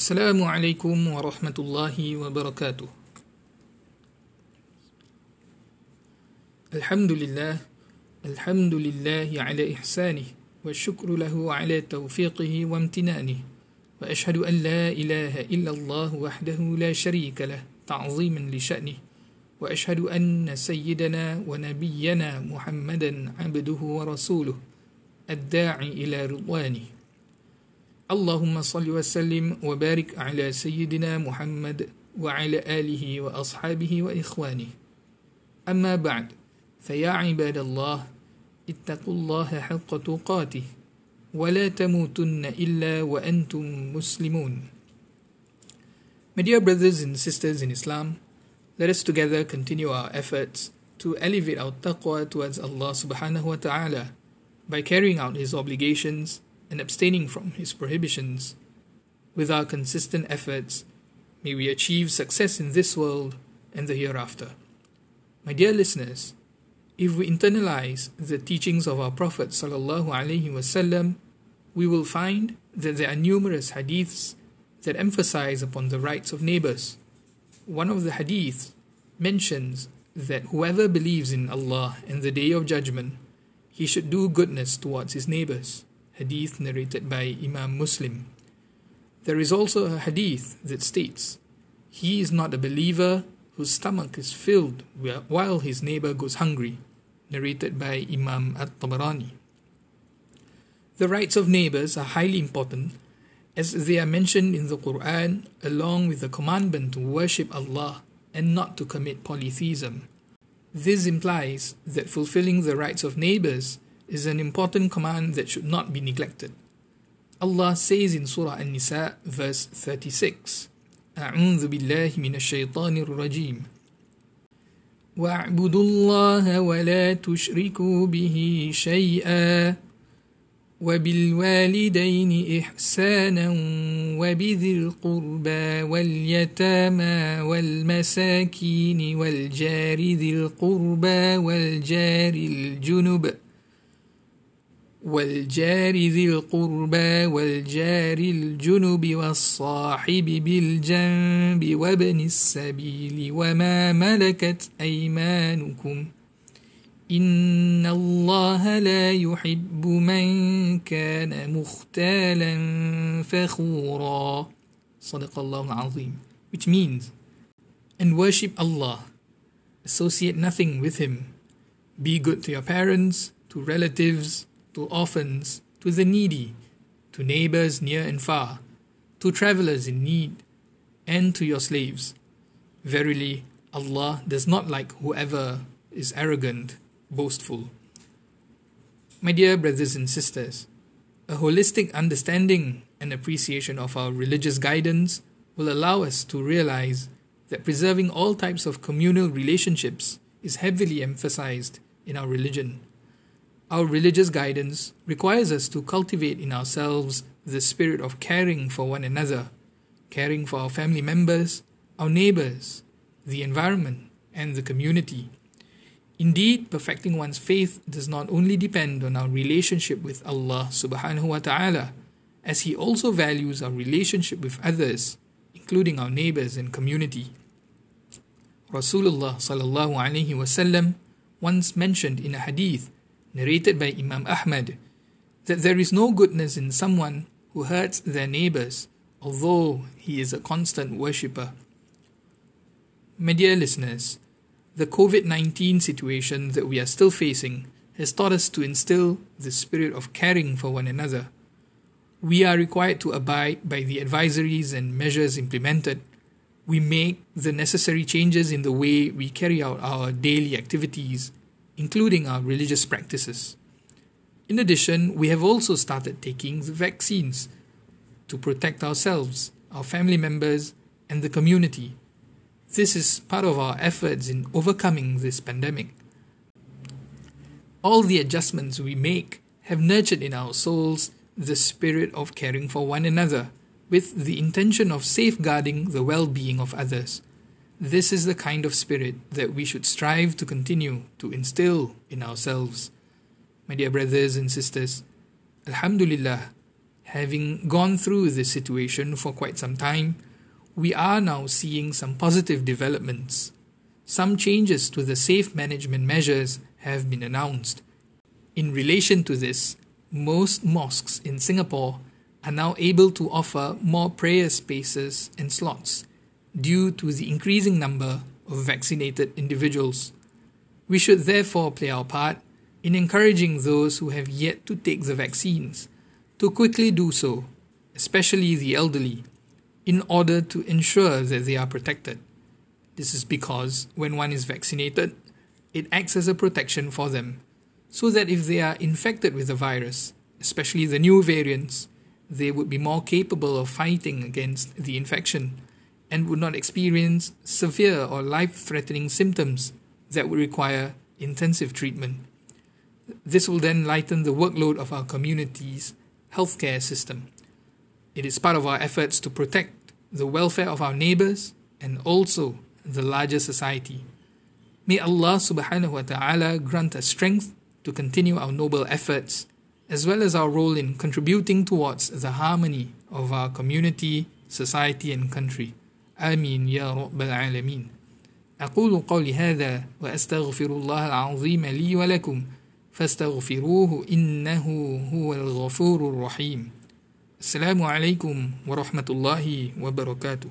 السلام عليكم ورحمة الله وبركاته. الحمد لله الحمد لله على إحسانه والشكر له على توفيقه وامتنانه وأشهد أن لا إله إلا الله وحده لا شريك له تعظيما لشأنه وأشهد أن سيدنا ونبينا محمدا عبده ورسوله الداعي إلى رضوانه. اللهم صل وسلم وبارك على سيدنا محمد وعلى آله وأصحابه وإخوانه أما بعد فيا عباد الله اتقوا الله حق تقاته ولا تموتن إلا وأنتم مسلمون My dear brothers and sisters in Islam, let us together continue our efforts to elevate our taqwa towards Allah subhanahu wa ta'ala by carrying out His obligations and abstaining from His prohibitions. With our consistent efforts, may we achieve success in this world and the hereafter. My dear listeners, if we internalize the teachings of our Prophet wasallam, we will find that there are numerous hadiths that emphasize upon the rights of neighbors. One of the hadiths mentions that whoever believes in Allah and the day of judgment, he should do goodness towards his neighbors. Hadith narrated by Imam Muslim. There is also a hadith that states, He is not a believer whose stomach is filled while his neighbor goes hungry narrated by Imam at Tabarani. The rights of neighbors are highly important as they are mentioned in the Quran along with the commandment to worship Allah and not to commit polytheism. This implies that fulfilling the rights of neighbors is an important command that should not be neglected. Allah says in Surah An-Nisa verse 36 أعوذ بالله من الشيطان الرجيم واعبدوا الله ولا تشركوا به شيئا وبالوالدين إحسانا وبذي القربى واليتامى والمساكين والجار ذي القربى والجار الجنب والجار ذي القربى والجار الجنب والصاحب بالجنب وابن السبيل وما ملكت أيمانكم إن الله لا يحب من كان مختالا فخورا. صدق الله العظيم. Which means and worship Allah associate nothing with him. Be good to your parents to relatives to orphans, to the needy, to neighbors near and far, to travelers in need, and to your slaves. Verily, Allah does not like whoever is arrogant, boastful. My dear brothers and sisters, a holistic understanding and appreciation of our religious guidance will allow us to realize that preserving all types of communal relationships is heavily emphasized in our religion. Our religious guidance requires us to cultivate in ourselves the spirit of caring for one another, caring for our family members, our neighbors, the environment, and the community. Indeed, perfecting one's faith does not only depend on our relationship with Allah subhanahu wa ta'ala, as He also values our relationship with others, including our neighbors and community. Rasulullah sallallahu alaihi wasallam once mentioned in a hadith narrated by Imam Ahmad, that there is no goodness in someone who hurts their neighbors, although he is a constant worshipper. My dear listeners, the COVID 19 situation that we are still facing has taught us to instill the spirit of caring for one another. We are required to abide by the advisories and measures implemented. We make the necessary changes in the way we carry out our daily activities including our religious practices. In addition, we have also started taking the vaccines to protect ourselves, our family members, and the community. This is part of our efforts in overcoming this pandemic. All the adjustments we make have nurtured in our souls the spirit of caring for one another, with the intention of safeguarding the well being of others. This is the kind of spirit that we should strive to continue to instill in ourselves. My dear brothers and sisters, Alhamdulillah, Having gone through this situation for quite some time, we are now seeing some positive developments. Some changes to the safe management measures have been announced. In relation to this, most mosques in Singapore are now able to offer more prayer spaces and slots due to the increasing number of vaccinated individuals. We should therefore play our part in encouraging those who have yet to take the vaccines to quickly do so, especially the elderly, in order to ensure that they are protected. This is because when one is vaccinated, it acts as a protection for them, so that if they are infected with the virus, especially the new variants, they would be more capable of fighting against the infection and would not experience severe or life threatening symptoms that would require intensive treatment. This will then lighten the workload of our communities healthcare system. It is part of our efforts to protect the welfare of our neighbors and also the larger society. May Allah subhanahu wa ta'ala grant us strength to continue our noble efforts as well as our role in contributing towards the harmony of our community, society and country. آمين يا رب العالمين. أقول قولي هذا وأستغفر الله العظيم لي ولكم فاستغفروه إنه هو الغفور الرحيم السلام عليكم ورحمة الله وبركاته